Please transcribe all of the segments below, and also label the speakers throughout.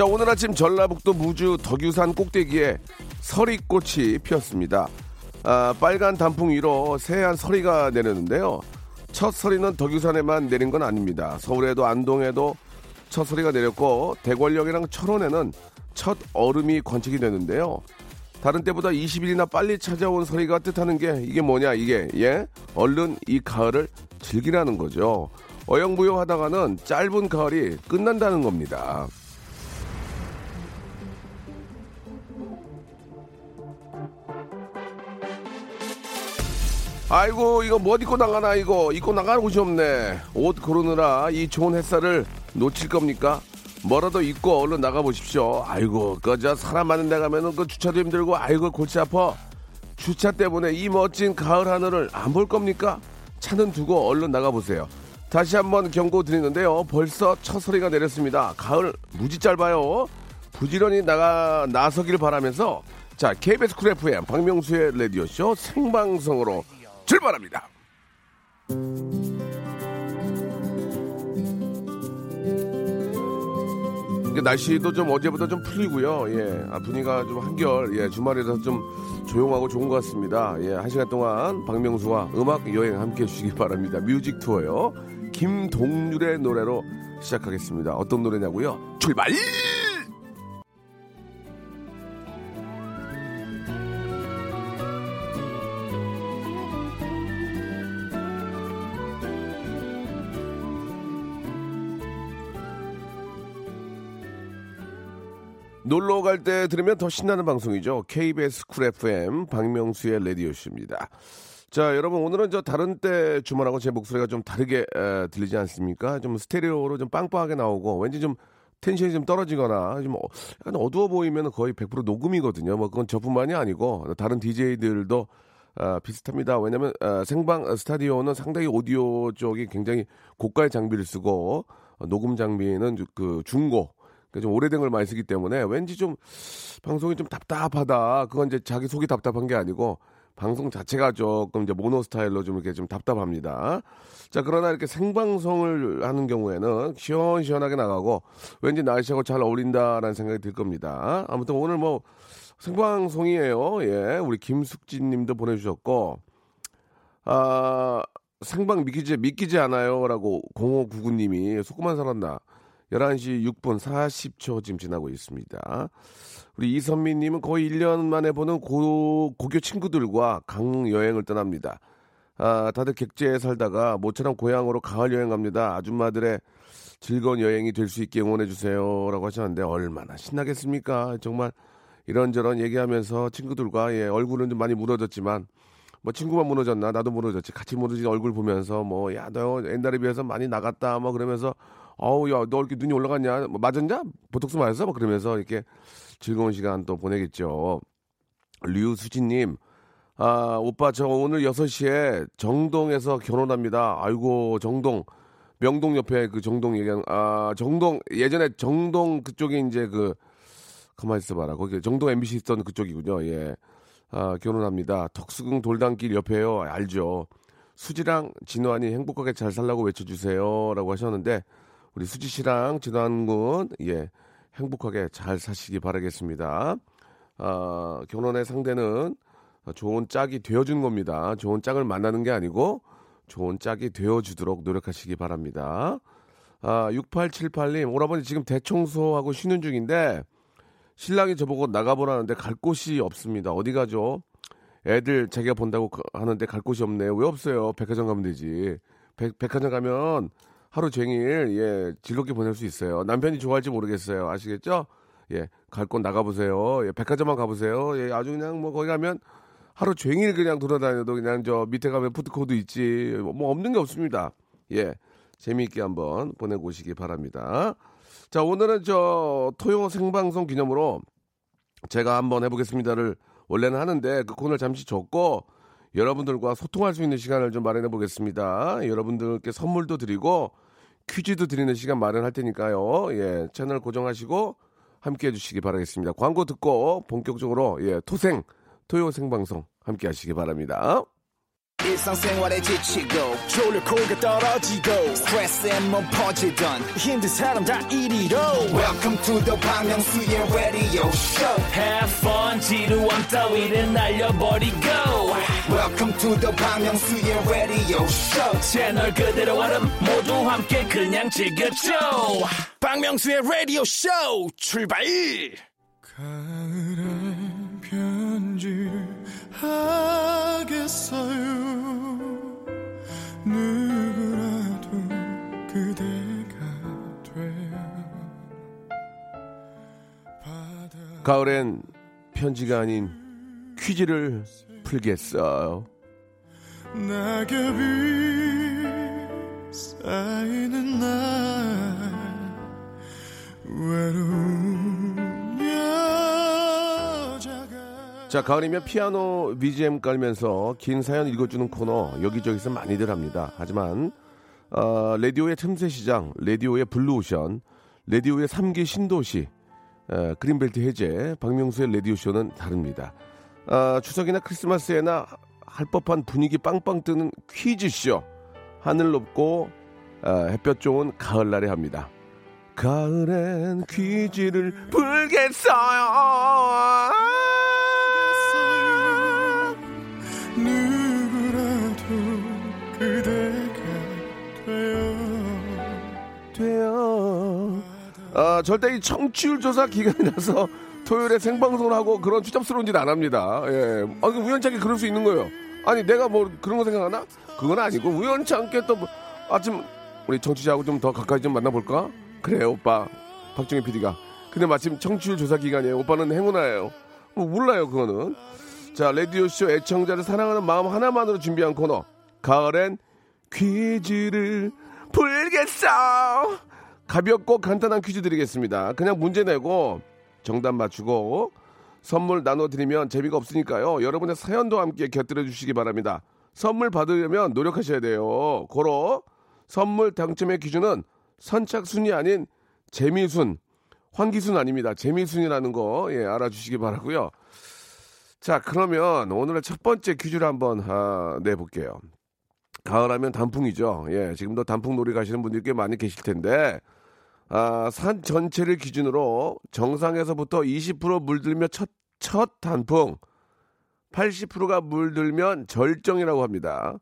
Speaker 1: 자, 오늘 아침 전라북도 무주 덕유산 꼭대기에 서리꽃이 피었습니다. 아, 빨간 단풍 위로 새하얀 서리가 내렸는데요. 첫 서리는 덕유산에만 내린 건 아닙니다. 서울에도 안동에도 첫 서리가 내렸고 대관령이랑 철원에는 첫 얼음이 관측이 되는데요. 다른 때보다 20일이나 빨리 찾아온 서리가 뜻하는 게 이게 뭐냐 이게 예 얼른 이 가을을 즐기라는 거죠. 어영부영 하다가는 짧은 가을이 끝난다는 겁니다. 아이고 이거 뭐 입고 나가나 이거. 입고 나가는 곳이 없네. 옷 고르느라 이 좋은 햇살을 놓칠 겁니까? 뭐라도 입고 얼른 나가 보십시오. 아이고 그저 사람 많은 데 가면은 그 주차도 힘들고 아이고 골치 아파. 주차 때문에 이 멋진 가을 하늘을 안 볼 겁니까? 차는 두고 얼른 나가 보세요. 다시 한번 경고 드리는데요. 벌써 첫 서리가 내렸습니다. 가을 무지 짧아요. 부지런히 나가 나서길 바라면서 자 KBS 쿨 FM 박명수의 라디오 쇼 생방송으로 출발합니다. 날씨도 좀 어제보다 좀 풀리고요. 예, 아, 분위기가 좀 한결 예, 주말이라서 좀 조용하고 좋은 것 같습니다. 예, 한 시간 동안 박명수와 음악 여행 함께 해주시기 바랍니다. 뮤직 투어요. 김동률의 노래로 시작하겠습니다. 어떤 노래냐고요? 출발! 놀러 갈 때 들으면 더 신나는 방송이죠. KBS 쿨 FM 박명수의 라디오쇼입니다. 자, 여러분 오늘은 저 다른 때 주말하고 제 목소리가 좀 다르게 에, 들리지 않습니까? 좀 스테레오로 좀 빵빵하게 나오고 왠지 좀 tension이 좀 떨어지거나 좀 어, 약간 어두워 보이면 거의 100% 녹음이거든요. 뭐 그건 저뿐만이 아니고 다른 DJ들도 아, 비슷합니다. 왜냐하면 아, 생방 스튜디오는 상당히 오디오 쪽이 굉장히 고가의 장비를 쓰고 어, 녹음 장비는 그 중고 좀 오래된 걸 많이 쓰기 때문에 왠지 좀 방송이 좀 답답하다. 그건 이제 자기 속이 답답한 게 아니고 방송 자체가 조금 이제 모노 스타일로 좀 이렇게 좀 답답합니다. 자, 그러나 이렇게 생방송을 하는 경우에는 시원시원하게 나가고 왠지 날씨하고 잘 어울린다라는 생각이 들 겁니다. 아무튼 오늘 뭐 생방송이에요. 예. 우리 김숙진 님도 보내주셨고, 아, 생방 믿기지, 믿기지 않아요. 라고 0599 님이 속고만 살았나. 11시 6분 40초 지금 지나고 있습니다. 우리 이선미 님은 거의 1년 만에 보는 고, 고교 친구들과 강 여행을 떠납니다. 아, 다들 객지에 살다가 모처럼 고향으로 가을 여행 갑니다. 아줌마들의 즐거운 여행이 될 수 있게 응원해 주세요. 라고 하셨는데 얼마나 신나겠습니까? 정말 이런저런 얘기하면서 친구들과 예, 얼굴은 좀 많이 무너졌지만 뭐 친구만 무너졌나 나도 무너졌지 같이 무너진 얼굴 보면서 뭐 야 너 옛날에 비해서 많이 나갔다 뭐 그러면서 어우 야 너 이렇게 눈이 올라갔냐? 뭐 맞았냐? 보톡스 맞았어? 뭐 그러면서 이렇게 즐거운 시간 또 보내겠죠. 류수진님 아 오빠 저 오늘 6시에 정동에서 결혼합니다. 아이고 정동. 명동 옆에 그 정동 얘기하는 아 정동 예전에 정동 그쪽에 이제 그 가만 있어봐라. 거기 정동 MBC 있던 그쪽이군요. 예. 아, 결혼합니다. 덕수궁 돌담길 옆에요. 알죠. 수지랑 진호안이 행복하게 잘 살라고 외쳐주세요 라고 하셨는데 우리 수지 씨랑 진호안 군 예, 행복하게 잘 사시기 바라겠습니다. 아, 결혼의 상대는 좋은 짝이 되어준 겁니다. 좋은 짝을 만나는 게 아니고 좋은 짝이 되어주도록 노력하시기 바랍니다. 아, 6878님, 오라버니 지금 대청소하고 쉬는 중인데 신랑이 저보고 나가보라는데 갈 곳이 없습니다. 어디 가죠? 애들 자기가 본다고 하는데 갈 곳이 없네요. 왜 없어요? 백화점 가면 되지. 백, 백화점 가면 하루 종일 예 즐겁게 보낼 수 있어요. 남편이 좋아할지 모르겠어요. 아시겠죠? 예, 갈 곳 나가보세요. 예, 백화점만 가보세요. 예, 아주 그냥 뭐 거기 가면 하루 종일 그냥 돌아다녀도 그냥 저 밑에 가면 푸드코트 있지. 뭐 없는 게 없습니다. 예, 재미있게 한번 보내보시기 바랍니다. 자, 오늘은 저 토요 생방송 기념으로 제가 한번 해보겠습니다를 원래는 하는데 그 코너를 잠시 줬고 여러분들과 소통할 수 있는 시간을 좀 마련해 보겠습니다. 여러분들께 선물도 드리고 퀴즈도 드리는 시간 마련할 테니까요. 예, 채널 고정하시고 함께 해주시기 바라겠습니다. 광고 듣고 본격적으로 예, 토생 토요 생방송 함께 하시기 바랍니다.
Speaker 2: 일상생활에 지치고, 졸려 코가 떨어지고, 스트레스에 몸 퍼지던, 힘든 사람 다 이리로. welcome to the Bang Myung-soo's radio show.
Speaker 3: Have fun 지루함 따위를 날려버리고.
Speaker 2: Welcome to the Bang Myung-soo's radio show.
Speaker 3: 채널 그대로 얼음 모두 함께 그냥 즐겨줘.
Speaker 2: 박명수의 라디오 쇼 출발!
Speaker 4: 가을에 편지를 하겠어요 누구라도 그대가 바다
Speaker 1: 가을엔 편지가 아닌 퀴즈를 풀겠어요.
Speaker 4: 낙엽이 쌓이는 날 외로운 자가
Speaker 1: 자, 가을이면 피아노 BGM 깔면서 긴 사연 읽어주는 코너 여기저기서 많이들 합니다. 하지만 어, 라디오의 틈새 시장, 라디오의 블루오션, 라디오의 3기 신도시, 에, 그린벨트 해제, 박명수의 라디오 쇼는 다릅니다. 아, 추석이나 크리스마스에나 할 법한 분위기 빵빵 뜨는 퀴즈쇼, 하늘 높고 아, 햇볕 좋은 가을날에 합니다. 가을엔 퀴즈를 풀겠어요. 아, 절대 이 청취율 조사 기간이라서 토요일에 생방송을 하고 그런 추잡스러운 짓 안 합니다. 예. 아, 그 우연찮게 그럴 수 있는 거예요. 아니, 내가 뭐 그런 거 생각하나? 그건 아니고, 우연찮게 또 뭐, 아침, 우리 정치자하고 좀 더 가까이 좀 만나볼까? 그래, 오빠. 박정희 PD가. 근데 마침 청취율 조사 기간이에요. 오빠는 행운아예요. 뭐, 몰라요, 그거는. 자, 라디오쇼 애청자를 사랑하는 마음 하나만으로 준비한 코너. 가을엔 퀴즈를 풀겠어! 가볍고 간단한 퀴즈 드리겠습니다. 그냥 문제 내고 정답 맞추고 선물 나눠드리면 재미가 없으니까요. 여러분의 사연도 함께 곁들여 주시기 바랍니다. 선물 받으려면 노력하셔야 돼요. 고로 선물 당첨의 기준은 선착순이 아닌 재미순, 환기순 아닙니다. 재미순이라는 거 예, 알아주시기 바라고요. 자, 그러면 오늘의 첫 번째 퀴즈를 한번 아, 내볼게요. 가을하면 단풍이죠. 예, 지금도 단풍 놀이 가시는 분들이 꽤 많이 계실 텐데, 아, 산 전체를 기준으로 정상에서부터 20% 물들며 첫, 첫 단풍, 80%가 물들면 절정이라고 합니다.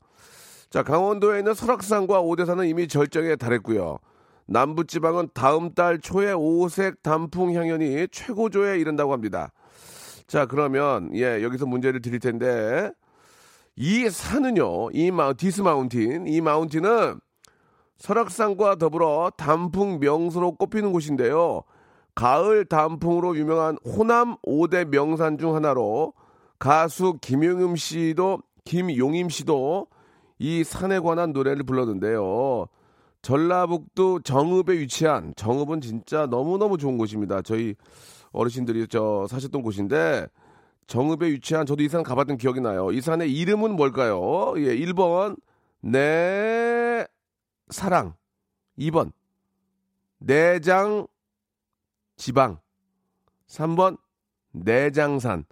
Speaker 1: 자, 강원도에 있는 설악산과 오대산은 이미 절정에 달했고요. 남부지방은 다음 달 초에 오색 단풍 향연이 최고조에 이른다고 합니다. 자, 그러면, 예, 여기서 문제를 드릴 텐데, 이 산은요, 이 마, this mountain, 이 mountain은 설악산과 더불어 단풍 명소로 꼽히는 곳인데요. 가을 단풍으로 유명한 호남 5대 명산 중 하나로 가수 김용임 씨도, 김용임 씨도 이 산에 관한 노래를 불렀는데요. 전라북도 정읍에 위치한, 정읍은 진짜 너무너무 좋은 곳입니다. 저희 어르신들이 저 사셨던 곳인데, 정읍에 위치한 저도 이 산 가봤던 기억이 나요. 이 산의 이름은 뭘까요? 예, 1번 내 사랑. 2번. 내장 지방. 3번. 내장산.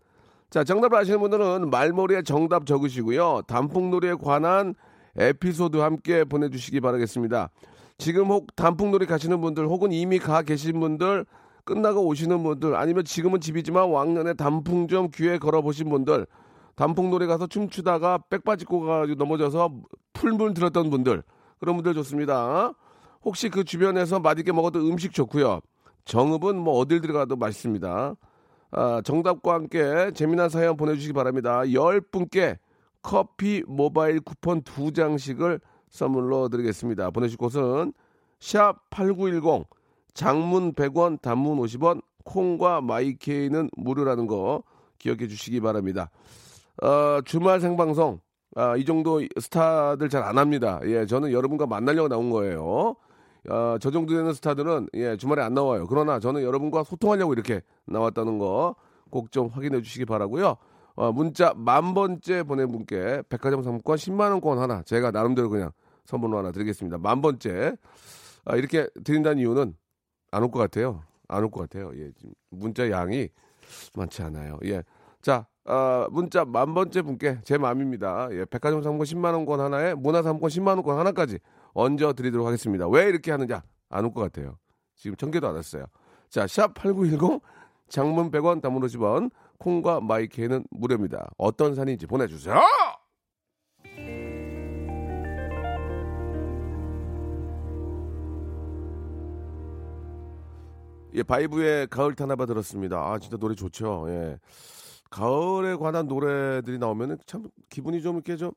Speaker 1: 자 정답을 아시는 분들은 말머리에 정답 적으시고요. 단풍놀이에 관한 에피소드 함께 보내주시기 바라겠습니다. 지금 혹 단풍놀이 가시는 분들 혹은 이미 가 계신 분들 끝나고 오시는 분들 아니면 지금은 집이지만 왕년에 단풍 좀 귀에 걸어보신 분들 단풍놀이 가서 춤추다가 백바지고 가지고 넘어져서 풀물 들었던 분들 그런 분들 좋습니다. 혹시 그 주변에서 맛있게 먹었던 음식 좋고요. 정읍은 뭐 어딜 들어가도 맛있습니다. 아, 정답과 함께 재미난 사연 보내주시기 바랍니다. 10분께 커피 모바일 쿠폰 두 장씩을 선물로 드리겠습니다. 보내실 곳은 샵 8910 장문 100원, 단문 50원, 콩과 마이케이는 무료라는 거 기억해 주시기 바랍니다. 어, 주말 생방송 아, 이 정도 스타들 잘 안 합니다. 예, 저는 여러분과 만나려고 나온 거예요. 아, 저 정도 되는 스타들은 예, 주말에 안 나와요. 그러나 저는 여러분과 소통하려고 이렇게 나왔다는 거 꼭 좀 확인해 주시기 바라고요. 어, 문자 만 번째 보낸 분께 백화점 상품권 10만 원권 하나 제가 나름대로 그냥 선물로 하나 드리겠습니다. 만 번째 아, 이렇게 드린다는 이유는 안 올 것 같아요. 안 올 것 같아요. 예, 문자 양이 많지 않아요. 예, 자 아, 문자 만 번째 분께 제 마음입니다. 예, 백화점 상품권 10만 원권 하나에 문화 상품권 10만 원권 하나까지 얹어 드리도록 하겠습니다. 왜 이렇게 하느냐? 안올 것 같아요. 지금 청개도 안 왔어요. 자, 샵 8910 장문 100원 단문 50원 콩과 마이크는 무료입니다. 어떤 산인지 보내 주세요. 예, 바이브의 가을 타나바 들었습니다. 아, 진짜 노래 좋죠. 예. 가을에 관한 노래들이 나오면 참 기분이 좀 이렇게 좀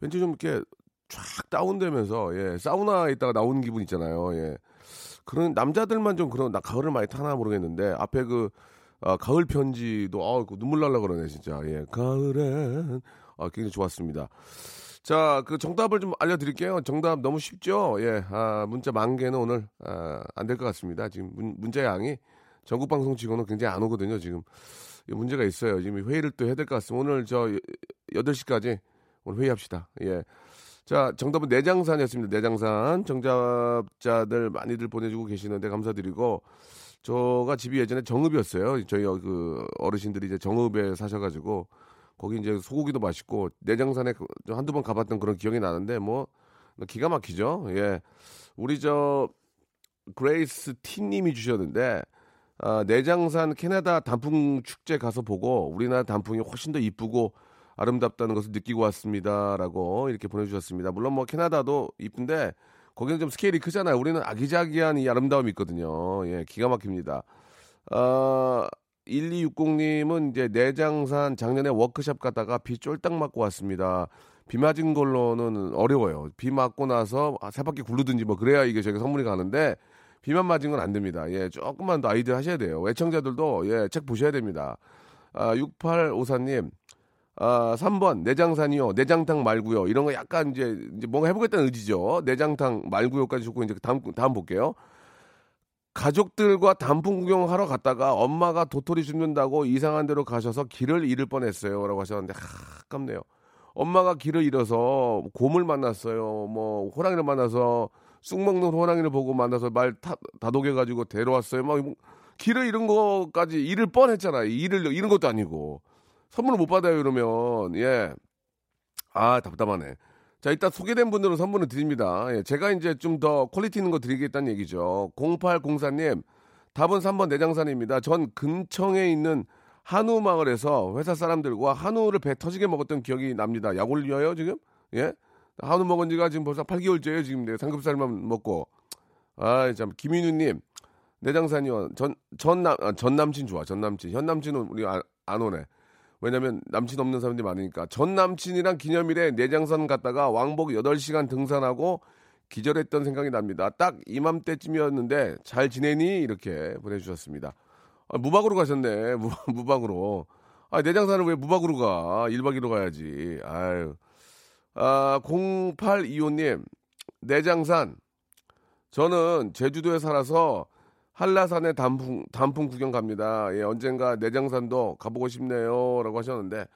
Speaker 1: 왠지 좀 이렇게 쫙 다운되면서 예, 사우나에 있다가 나오는 기분 있잖아요. 예. 그런 남자들만 좀 그런 나 가을을 많이 타나 모르겠는데 앞에 그 아, 가을 편지도 아, 그 눈물 날라 그러네 진짜. 예. 가을엔 아, 굉장히 좋았습니다. 자, 그 정답을 좀 알려드릴게요. 정답 너무 쉽죠? 예, 아, 문자 만 개는 오늘 아, 안 될 것 같습니다. 지금 문, 문자 양이 전국 방송 치고는 굉장히 안 오거든요. 지금 이 문제가 있어요. 지금 회의를 또 해야 될 것 같습니다. 오늘 저 8시까지 오늘 회의합시다. 예. 자, 정답은 내장산이었습니다. 내장산. 정답자들 많이들 보내주고 계시는데 감사드리고, 저가 집이 예전에 정읍이었어요. 저희 어, 그 어르신들이 이제 정읍에 사셔가지고, 거기 이제 소고기도 맛있고, 내장산에 그 한두 번 가봤던 그런 기억이 나는데, 뭐, 기가 막히죠. 예. 우리 저, 그레이스 티님이 주셨는데, 아, 내장산 캐나다 단풍 축제 가서 보고 우리나라 단풍이 훨씬 더 이쁘고 아름답다는 것을 느끼고 왔습니다라고 이렇게 보내주셨습니다. 물론 뭐 캐나다도 이쁜데 거기는 좀 스케일이 크잖아요. 우리는 아기자기한 이 아름다움이 있거든요. 예, 기가 막힙니다. 아, 1260님은 이제 내장산 작년에 워크샵 갔다가 비 쫄딱 맞고 왔습니다. 비 맞은 걸로는 어려워요. 비 맞고 나서 세 바퀴 굴르든지 뭐 그래야 이게 저게 선물이 가는데 비만 맞은 건 안 됩니다. 예, 조금만 더 아이디어 하셔야 돼요. 애청자들도 예, 책 보셔야 됩니다. 아, 6854님, 아, 3번 내장산이요. 내장탕 말고요. 이런 거 약간 이제 이제 뭔가 해 보겠다는 의지죠. 내장탕 말고요까지 좋고 이제 다음 다음 볼게요. 가족들과 단풍 구경하러 갔다가 엄마가 도토리 줍는다고 이상한 데로 가셔서 길을 잃을 뻔했어요 라고 하셨는데 하, 아깝네요. 엄마가 길을 잃어서 곰을 만났어요. 뭐 호랑이를 만나서 쑥 먹는 호랑이를 보고 만나서 말 타, 다독여 가지고 데려왔어요. 막 길을 잃은 거까지 잃을 뻔했잖아요. 잃을 잃은 것도 아니고 선물을 못 받아요 이러면 예. 아 답답하네. 자, 이따 소개된 분들은 선물을 드립니다. 예, 제가 이제 좀 더 quality 있는 거 드리겠다는 얘기죠. 0804님, 답은 3번 내장산입니다. 전 근청에 있는 한우 마을에서 회사 사람들과 한우를 배 터지게 먹었던 기억이 납니다. 약 올려요, 지금? 예? 한우 먹은 지가 지금 벌써 8개월째예요, 지금. 내 삼겹살만 먹고. 아, 참. 김인우님, 내장산이요. 전, 전 남, 아, 전 남친 좋아, 전 남친. 현 남친은 우리 안, 안 오네. 왜냐면 남친 없는 사람들이 많으니까. 전 남친이랑 기념일에 내장산 갔다가 왕복 8시간 등산하고 기절했던 생각이 납니다. 딱 이맘때쯤이었는데 잘 지내니? 이렇게 보내주셨습니다. 아, 무박으로 가셨네. 무, 무박으로. 아, 내장산을 왜 무박으로 가? 1박 2로 가야지. 아유. 아, 0825님, 내장산. 저는 제주도에 살아서 한라산에 단풍, 단풍 구경 갑니다. 예, 언젠가 내장산도 가보고 싶네요. 라고 하셨는데,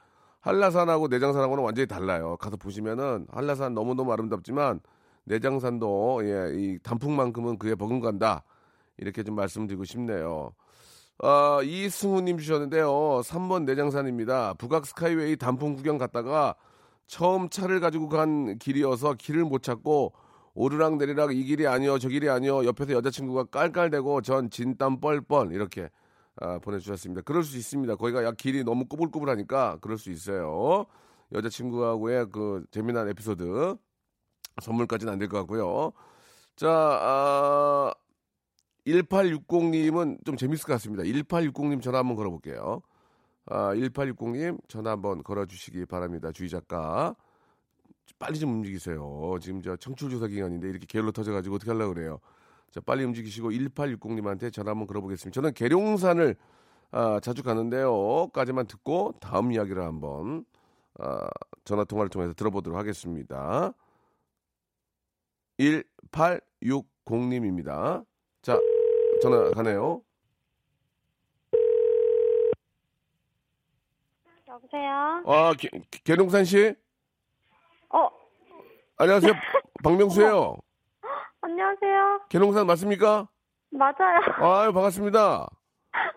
Speaker 1: 한라산하고 내장산하고는 완전히 달라요. 가서 보시면은, 한라산 너무너무 아름답지만, 내장산도, 예, 이 단풍만큼은 그에 버금간다. 이렇게 좀 말씀드리고 싶네요. 아, 이승우님 주셨는데요. 3번 내장산입니다. 북악 스카이웨이 단풍 구경 갔다가 처음 차를 가지고 간 길이어서 길을 못 찾고 오르락 내리락 이 길이 아니요 저 길이 아니요 옆에서 여자친구가 깔깔대고 전 진땀 뻘뻘 이렇게 아, 보내주셨습니다. 그럴 수 있습니다. 거기가 약 길이 너무 꾸불꾸불하니까 그럴 수 있어요. 여자친구하고의 그 재미난 에피소드 선물까지는 안 될 것 같고요. 자, 아, 1860님은 좀 재밌을 것 같습니다. 1860님 전화 한번 걸어볼게요. 아, 1860님 전화 한번 걸어주시기 바랍니다. 주희 작가. 빨리 좀 움직이세요. 지금 저 청출조사 기간인데 이렇게 게을러 터져가지고 어떻게 하려고 그래요. 자, 빨리 움직이시고 1860님한테 전화 한번 걸어보겠습니다. 저는 계룡산을 아, 자주 가는데요. 까지만 듣고 다음 이야기를 한번 어, 전화 통화를 통해서 들어보도록 하겠습니다. 1860님입니다. 자, 전화 가네요.
Speaker 5: 여보세요?
Speaker 1: 아, 개, 계룡산 씨?
Speaker 5: 어,
Speaker 1: 안녕하세요. 박명수예요.
Speaker 5: 안녕하세요.
Speaker 1: 계룡산 맞습니까?
Speaker 5: 맞아요.
Speaker 1: 아유, 반갑습니다.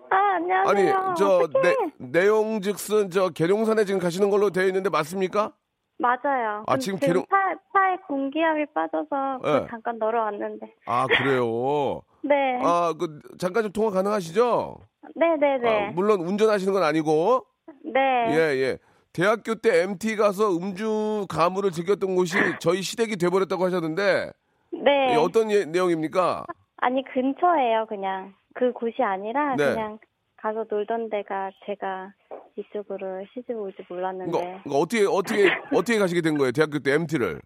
Speaker 5: 아, 안녕하세요.
Speaker 1: 아니, 저
Speaker 5: 어떡해.
Speaker 1: 내, 내용 즉슨 저 계룡산에 지금 가시는 걸로 되어 있는데 맞습니까?
Speaker 5: 맞아요.
Speaker 1: 아, 지금 계룡-
Speaker 5: 차, 차에 공기압이 빠져서 그
Speaker 1: 네.
Speaker 5: 잠깐 넣어왔는데.
Speaker 1: 아, 그래요.
Speaker 5: 네.
Speaker 1: 아, 그 잠깐 좀 통화 가능하시죠?
Speaker 5: 네 네 네.
Speaker 1: 아, 물론 운전하시는 건 아니고.
Speaker 5: 네.
Speaker 1: 예, 예. 대학교 때 MT 가서 음주 가무를 즐겼던 곳이 저희 시댁이 돼버렸다고 하셨는데
Speaker 5: 네.
Speaker 1: 예, 어떤 예- 내용입니까?
Speaker 5: 아니, 근처예요, 그냥. 그 곳이 아니라
Speaker 1: 네.
Speaker 5: 그냥 가서 놀던 데가 제가 이쪽으로 시집 올지 몰랐는데.
Speaker 1: 그러니까, 그러니까 어떻게 어떻게 어떻게 가시게 된 거예요? 대학교 때 MT를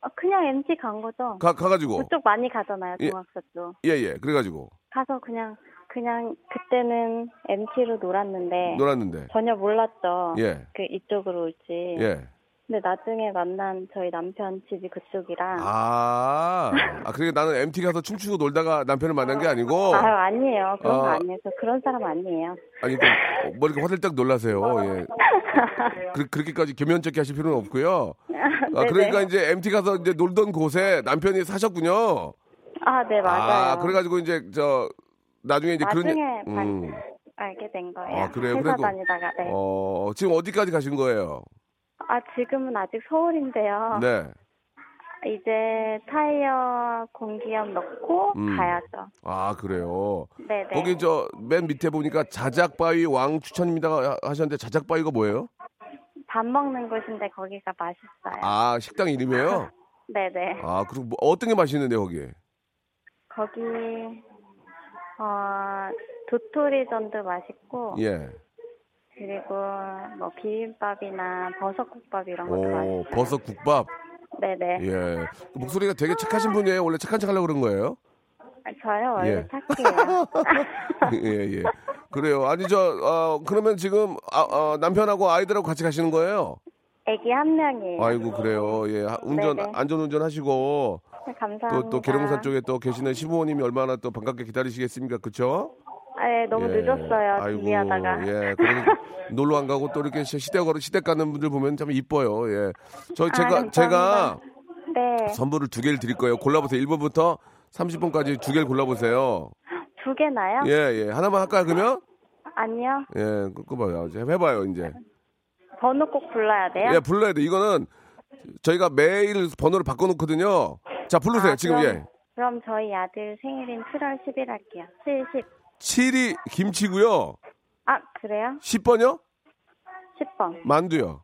Speaker 5: 어, 그냥 MT 간 거죠.
Speaker 1: 가 가가지고
Speaker 5: 그쪽 많이 가잖아요,
Speaker 1: 예.
Speaker 5: 중학교 쪽.
Speaker 1: 예 예 그래가지고
Speaker 5: 가서 그냥 그냥 그때는 MT로 놀았는데
Speaker 1: 놀았는데
Speaker 5: 전혀 몰랐죠.
Speaker 1: 예
Speaker 5: 그 이쪽으로 올지.
Speaker 1: 예.
Speaker 5: 근데 나중에 만난 저희 남편 집이 그쪽이라.
Speaker 1: 아, 아 그러니까 나는 MT 가서 춤추고 놀다가 남편을 만난 게 아니고
Speaker 5: 아유, 아니에요. 그런 거
Speaker 1: 아.
Speaker 5: 아니에요. 저 그런 사람 아니에요.
Speaker 1: 아니 그, 뭐 이렇게 화들짝 놀라세요. 예. 그, 그렇게까지 겸연쩍게 하실 필요는 없고요. 아. 그러니까 이제 MT 가서 이제 놀던 곳에 남편이 사셨군요.
Speaker 5: 아, 네, 맞아요.
Speaker 1: 아, 그래가지고 이제 저 나중에 이제
Speaker 5: 나중에
Speaker 1: 그런 음.
Speaker 5: 알게 된 거예요.
Speaker 1: 아, 그래요?
Speaker 5: 회사
Speaker 1: 그래도-
Speaker 5: 다니다가, 네.
Speaker 1: 어 지금 어디까지 가신 거예요?
Speaker 5: 아, 지금은 아직 서울인데요.
Speaker 1: 네.
Speaker 5: 이제 타이어 공기압 넣고
Speaker 1: 음.
Speaker 5: 가야죠.
Speaker 1: 아 그래요.
Speaker 5: 네네.
Speaker 1: 거기 저 맨 밑에 보니까 자작바위 왕 추천입니다 하셨는데 자작바위가 뭐예요?
Speaker 5: 밥 먹는 곳인데 거기가 맛있어요.
Speaker 1: 아 식당 이름이에요?
Speaker 5: 네네.
Speaker 1: 아 그리고 뭐 어떤 게 맛있는데 거기?
Speaker 5: 거기 어 도토리전도 맛있고
Speaker 1: 예.
Speaker 5: 그리고 뭐 비빔밥이나 버섯국밥 이런 것도
Speaker 1: 오
Speaker 5: 맛있어요.
Speaker 1: 버섯 국밥.
Speaker 5: 네네.
Speaker 1: 예. 그 목소리가 되게 착하신 분이에요. 원래 착한 척 하려고 그런 거예요?
Speaker 5: 아, 저요 원래
Speaker 1: 예.
Speaker 5: 착해요.
Speaker 1: 예, 예. 그래요. 아니, 저, 어, 그러면 지금, 아, 어, 남편하고 아이들하고 같이 가시는 거예요?
Speaker 5: 애기 한 명이에요.
Speaker 1: 아이고, 그래요. 예. 하- 운전,
Speaker 5: 네네.
Speaker 1: 안전 운전 하시고,
Speaker 5: 네, 감사합니다.
Speaker 1: 또, 또, 계룡산 쪽에 또 계시는 시부모님이 얼마나 또 반갑게 기다리시겠습니까? 그쵸?
Speaker 5: 아, 예, 너무
Speaker 1: 예.
Speaker 5: 늦었어요.
Speaker 1: 아이고,
Speaker 5: 준비하다가.
Speaker 1: 예. 놀러 안 가고 또 이렇게 시- 시댁, 걸 시댁 가는 분들 보면 참 이뻐요. 예. 저, 제가,
Speaker 5: 감사합니다.
Speaker 1: 제가
Speaker 5: 네.
Speaker 1: 선물을 두 개를 드릴 거예요. 골라보세요. 1번부터 30번까지 두 개를 골라보세요.
Speaker 5: 두 개나요?
Speaker 1: 예, 예. 하나만 할까요, 그러면?
Speaker 5: 아니요.
Speaker 1: 예, 끄봐요. 이제 해봐요, 이제.
Speaker 5: 번호 꼭 불러야 돼요?
Speaker 1: 예, 불러야 돼. 이거는 저희가 매일 번호를 바꿔놓거든요. 자, 부르세요.
Speaker 5: 아,
Speaker 1: 지금,
Speaker 5: 그럼,
Speaker 1: 예.
Speaker 5: 그럼 저희 아들 생일인 7월 10일 할게요. 70.
Speaker 1: 7이 김치고요.
Speaker 5: 아, 그래요?
Speaker 1: 10번요?
Speaker 5: 10번.
Speaker 1: 만두요.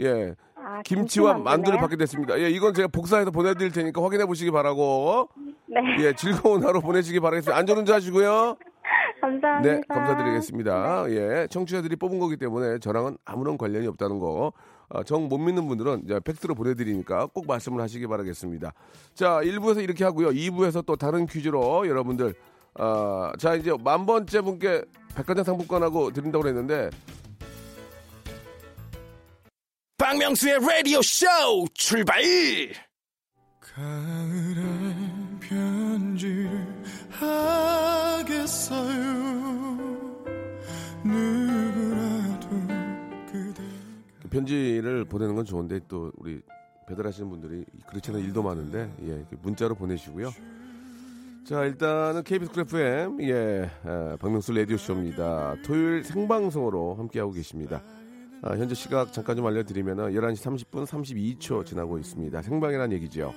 Speaker 1: 예.
Speaker 5: 아,
Speaker 1: 김치와? 만두를 받게 됐습니다. 예, 이건 제가 복사해서 보내드릴 테니까 확인해 보시기 바라고.
Speaker 5: 네.
Speaker 1: 예, 즐거운 하루 보내시기 바라겠습니다. 안전운전 하시고요.
Speaker 5: 감사합니다.
Speaker 1: 네, 감사드리겠습니다. 예, 청취자들이 뽑은 거기 때문에 저랑은 아무런 관련이 없다는 거. 아, 정못 믿는 분들은 이제 팩트로 보내드리니까 꼭 말씀을 하시기 바라겠습니다. 자, 1부에서 이렇게 하고요. 2부에서 또 다른 퀴즈로 여러분들, 아, 자, 이제 만 번째 분께 백화점 상품권하고 드린다고 그랬는데,
Speaker 3: 박명수의 라디오 쇼 출발
Speaker 4: 가을에 편지를 하겠어요
Speaker 1: 편지를 보내는 건 좋은데 또 우리 배달하시는 분들이 그렇지 않은 일도 많은데 예 문자로 보내시고요. 자 일단은 KBS 쿨 FM 예 에, 박명수 라디오 쇼입니다. 토요일 생방송으로 함께하고 계십니다. 아, 현재 시각 잠깐 좀 알려드리면은 11시 30분 32초 지나고 있습니다. 생방이란 얘기죠.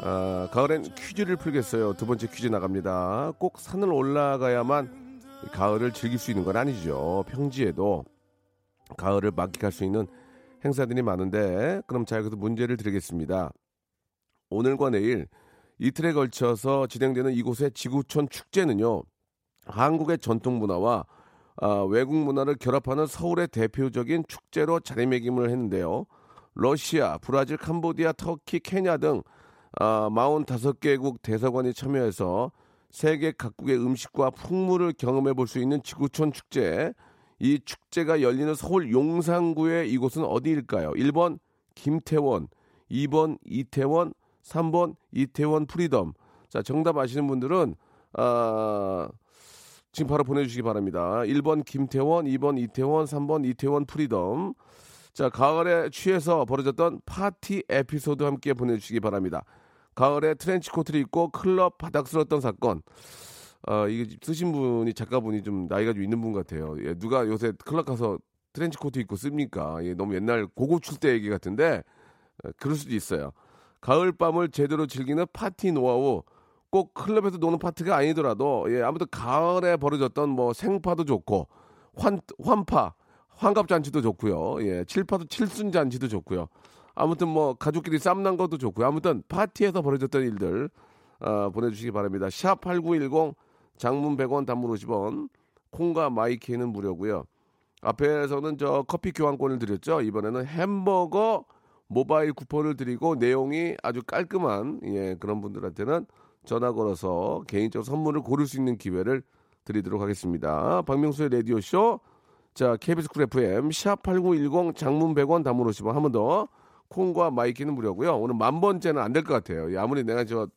Speaker 1: 아, 가을엔 퀴즈를 풀겠어요. 두 번째 퀴즈 나갑니다. 꼭 산을 올라가야만 이 가을을 즐길 수 있는 건 아니죠. 평지에도 가을을 만끽할 수 있는 행사들이 많은데 그럼 자 여기서 문제를 드리겠습니다. 오늘과 내일 이틀에 걸쳐서 진행되는 이곳의 지구촌 축제는요. 한국의 전통 문화와 아, 외국 문화를 결합하는 서울의 대표적인 축제로 자리매김을 했는데요. 러시아, 브라질, 캄보디아, 터키, 케냐 등 아, 45개국 대사관이 참여해서 세계 각국의 음식과 풍물을 경험해 볼 수 있는 지구촌 축제 이 축제가 열리는 서울 용산구의 이곳은 어디일까요? 1번 김태원, 2번 이태원, 3번 이태원 freedom. 자, 정답 아시는 분들은 아, 지금 바로 보내주시기 바랍니다. 1번 김태원, 2번 이태원, 3번 이태원 freedom. 자, 가을에 취해서 벌어졌던 파티 에피소드 함께 보내주시기 바랍니다. 가을에 트렌치 코트를 입고 클럽 바닥 쓸었던 사건. 아, 이게 쓰신 분이 작가분이 좀 나이가 좀 있는 분 같아요. 예, 누가 요새 클럽 가서 트렌치 코트 입고 씁니까? 예, 너무 옛날 고고 출 때 얘기 같은데 어, 그럴 수도 있어요. 가을 밤을 제대로 즐기는 파티 노하우. 꼭 클럽에서 노는 파티가 아니더라도 예, 아무튼 가을에 벌어졌던 뭐 생파도 좋고 환 환파, 환갑 잔치도 좋고요. 예, 칠파도 칠순 잔치도 좋고요. 아무튼 뭐 가족끼리 쌈난 것도 좋고요. 아무튼 파티에서 벌어졌던 일들 어, 보내주시기 바랍니다. 샵 8910 장문 100원 단문 50원 콩과 마이K는 무료고요. 앞에서는 저 커피 교환권을 드렸죠. 이번에는 햄버거 모바일 쿠폰을 드리고 내용이 아주 깔끔한 예, 그런 분들한테는 전화 걸어서 개인적 선물을 고를 수 있는 기회를 드리도록 하겠습니다. 박명수의 라디오 쇼. 자, KBS 쿨 FM 샵8910 장문 100원 단문 50원 한 번 더. 콩과 마이K는 무료고요. 오늘 만 번째는 안 될 것 같아요. 예, 아무리 내가 저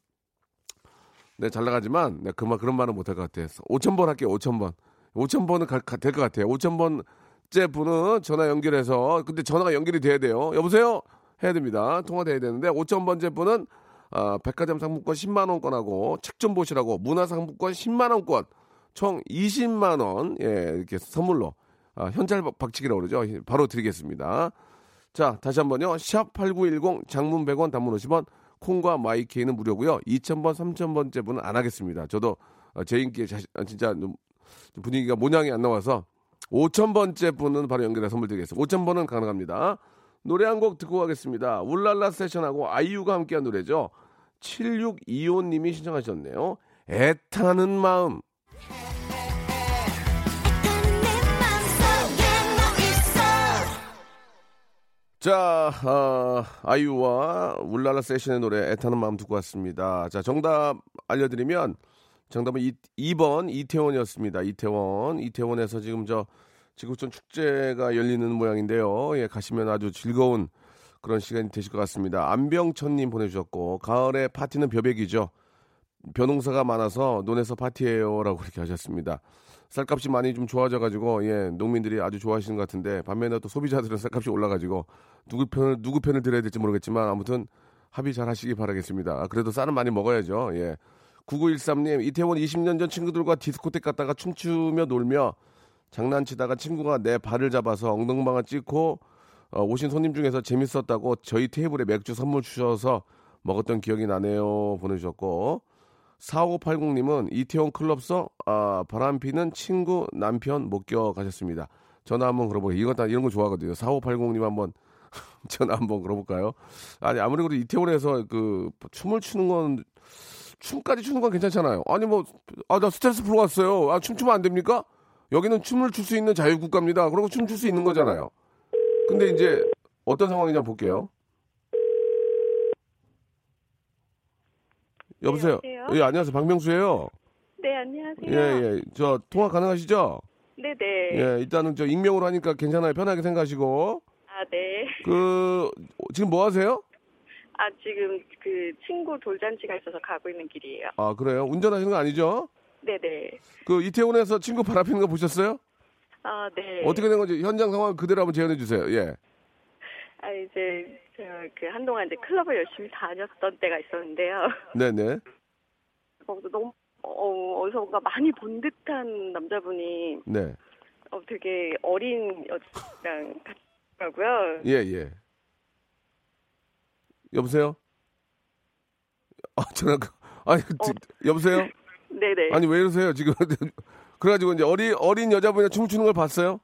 Speaker 1: 네, 잘 나가지만 내가 그만 그런 말은 못할 것 같아요. 5천 번 할게요. 5천 번. 5천 번은 될 것 같아요. 5천 번째 분은 전화 연결해서 근데 전화가 연결이 돼야 돼요. 여보세요? 해야 됩니다. 통화돼야 되는데 5천 번째 분은 아, 백화점 상품권 10만 원권하고 책 좀 보시라고 문화 상품권 10만 원권 총 20만 원 예, 이렇게 선물로 아, 현찰 박치기라고 그러죠. 바로 드리겠습니다. 자, 다시 한번요. 샵 8910 장문 100원 단문 50원 콩과 마이케이는 무료고요. 2000번, 3000번째 분은 안 하겠습니다. 저도 어, 제 인기에 자신, 아, 진짜 좀 분위기가 모양이 안 나와서 5000번째 분은 바로 연결해 선물 드리겠습니다. 5000번은 가능합니다. 노래 한 곡 듣고 가겠습니다. 울랄라 세션하고 아이유가 함께한 노래죠. 7625님이 신청하셨네요. 애타는 마음. 자, 어, 아이유와 울랄라 세션의 노래 애타는 마음 듣고 왔습니다. 자, 정답 알려드리면 정답은 이, 2번 이태원이었습니다. 이태원. 이태원에서 지금 저 지구촌 축제가 열리는 모양인데요. 예, 가시면 아주 즐거운 그런 시간이 되실 것 같습니다. 안병천님 보내주셨고 가을에 파티는 벼백이죠. 벼농사가 많아서 논에서 파티해요라고 그렇게 하셨습니다. 쌀값이 많이 좀 좋아져가지고 예 농민들이 아주 좋아하시는 것 같은데 반면에 또 소비자들은 쌀값이 올라가지고 누구 편을 누구 편을 들어야 될지 모르겠지만 아무튼 합의 잘 하시기 바라겠습니다. 그래도 쌀은 많이 먹어야죠. 예. 9913님 이태원 20년 전 친구들과 디스코텍 갔다가 춤추며 놀며 장난치다가 친구가 내 발을 잡아서 엉덩방아 찍고 어, 오신 손님 중에서 재밌었다고 저희 테이블에 맥주 선물 주셔서 먹었던 기억이 나네요 보내주셨고 4580님은 이태원 클럽서 아, 바람 피는 친구 남편 목격 가셨습니다. 전화 한번 걸어보세요. 이거 다 이런 거 좋아하거든요. 4580님 한번 전화 한번 걸어볼까요? 아니 아무리 그래도 이태원에서 그 춤을 추는 건 춤까지 추는 건 괜찮잖아요. 아니 뭐 아 나 스트레스 풀고 왔어요. 아 춤추면 안 됩니까? 여기는 춤을 출 수 있는 자유국가입니다. 그리고 춤출 수 있는 거잖아요. 근데 이제 어떤 한번 볼게요. 여보세요.
Speaker 6: 네?
Speaker 1: 예, 안녕하세요. 박명수예요.
Speaker 6: 네, 안녕하세요.
Speaker 1: 예, 예. 저 통화 가능하시죠?
Speaker 6: 네, 네.
Speaker 1: 예, 일단은 저 익명으로 하니까 괜찮아요. 편하게 생각하시고.
Speaker 6: 아, 네.
Speaker 1: 그 지금 뭐 하세요?
Speaker 6: 아, 지금 그 친구 돌잔치가 있어서 가고 있는 길이에요.
Speaker 1: 아, 그래요? 운전하시는 거 아니죠?
Speaker 6: 네, 네.
Speaker 1: 그 이태원에서 친구 발 아피는 거 보셨어요?
Speaker 6: 아, 네.
Speaker 1: 어떻게 된 건지 현장 상황 그대로 한번 재현해 주세요. 예.
Speaker 6: 아, 이제 저그 한동안 이제 클럽을 열심히 다녔던 때가 있었는데요.
Speaker 1: 네, 네.
Speaker 6: 거기서 너무 어, 어디서 뭔가 많이 본 듯한 남자분이
Speaker 1: 네.
Speaker 6: 어, 되게 어린 여자랑 같더라고요.
Speaker 1: 예, 예. 여보세요? 아, 전화 그- 아니, 그, 여보세요?
Speaker 6: 네네.
Speaker 1: 아니, 왜 이러세요, 지금? 그래가지고 이제 어린, 어린 여자분이 춤추는 걸 봤어요?